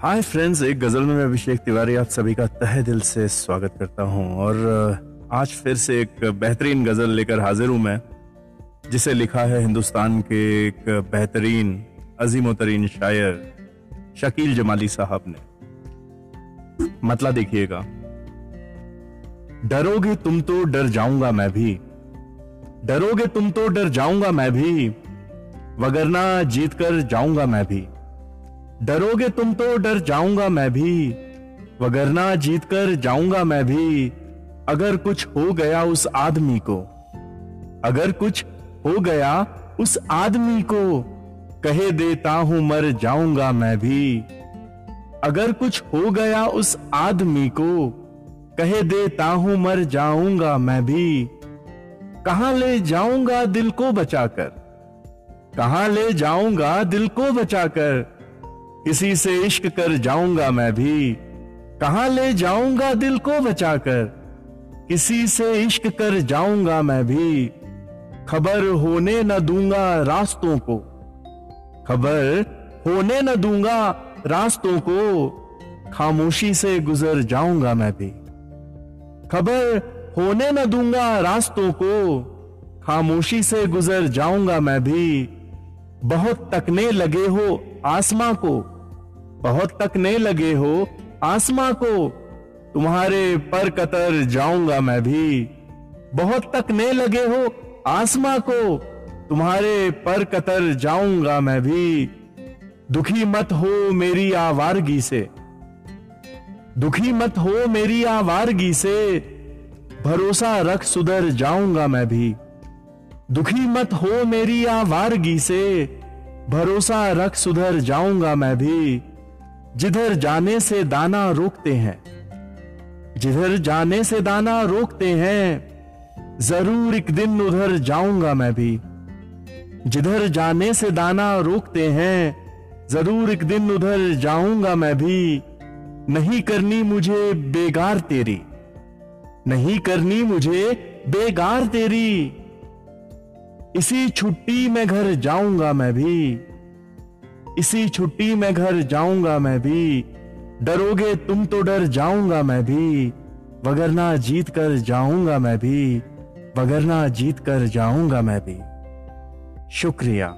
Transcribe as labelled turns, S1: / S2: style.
S1: Hi friends एक गज़ल में मैं अभिषेक तिवारी, आप सभी का तहे दिल से स्वागत करता हूँ। और आज फिर से एक बेहतरीन गज़ल लेकर हाजिर हूँ मैं, जिसे लिखा है हिंदुस्तान के एक बेहतरीन अजीम तरीन शायर शकील जमाली साहब ने। मतलब देखिएगा। डरोगे तुम तो डर जाऊँगा मैं भी। डरोगे तुम तो डर जाऊँगा मैं भी। वगरना जीत कर जाऊँगा मैं भी। डरोगे तुम तो डर जाऊँगा मैं भी। वगरना जीत कर जाऊँगा मैं भी, अगर कुछ हो गया उस आदमी को। अगर कुछ हो गया उस आदमी को, कहे देता हूँ मर जाऊँगा मैं भी। अगर कुछ हो गया उस आदमी को, कहे देता हूँ मर जाऊँगा मैं भी। कहाँ ले जाऊँगा दिल को बचाकर? कहाँ ले जाऊँगा दिल को बचाकर? किसी से इश्क कर जाऊँगा मैं भी। कहा ले जाऊँगा दिल को बचाकर? किसी से इश्क कर जाऊँगा मैं भी। खबर होने न दूँगा रास्तों को। खबर होने न दूँगा रास्तों को। खामोशी से गुजर जाऊँगा मैं भी। खबर होने न दूँगा रास्तों को। खामोशी से गुजर जाऊँगा मैं भी। बहुत तकने लगे हो आसमां को। बहुत तकने लगे हो आसमां को, तुम्हारे पर कतर जाऊँगा मैं भी। बहुत तकने लगे हो आसमां को, तुम्हारे पर कतर जाऊँगा मैं भी। दुखी मत हो मेरी आवारगी से। दुखी मत हो मेरी आवारगी से। भरोसा रख सुधर जाऊँगा मैं भी। दुखी मत हो मेरी आवारगी से। भरोसा रख सुधर जाऊँगा मैं भी। जिधर जाने से दाना रोकते हैं, जिधर जाने से दाना रोकते हैं, ज़रूर एक दिन उधर जाऊँगा मैं भी। जिधर जाने से दाना रोकते हैं, ज़रूर एक दिन उधर जाऊँगा मैं भी। नहीं करनी मुझे बेगार तेरी, नहीं करनी मुझे बेगार तेरी। इसी छुट्टी में घर जाऊँगा मैं भी। इसी छुट्टी में घर जाऊँगा मैं भी। डरोगे तुम तो डर जाऊँगा मैं भी। वगरना जीत कर जाऊँगा मैं भी। वगरना जीत कर जाऊँगा मैं भी। शुक्रिया।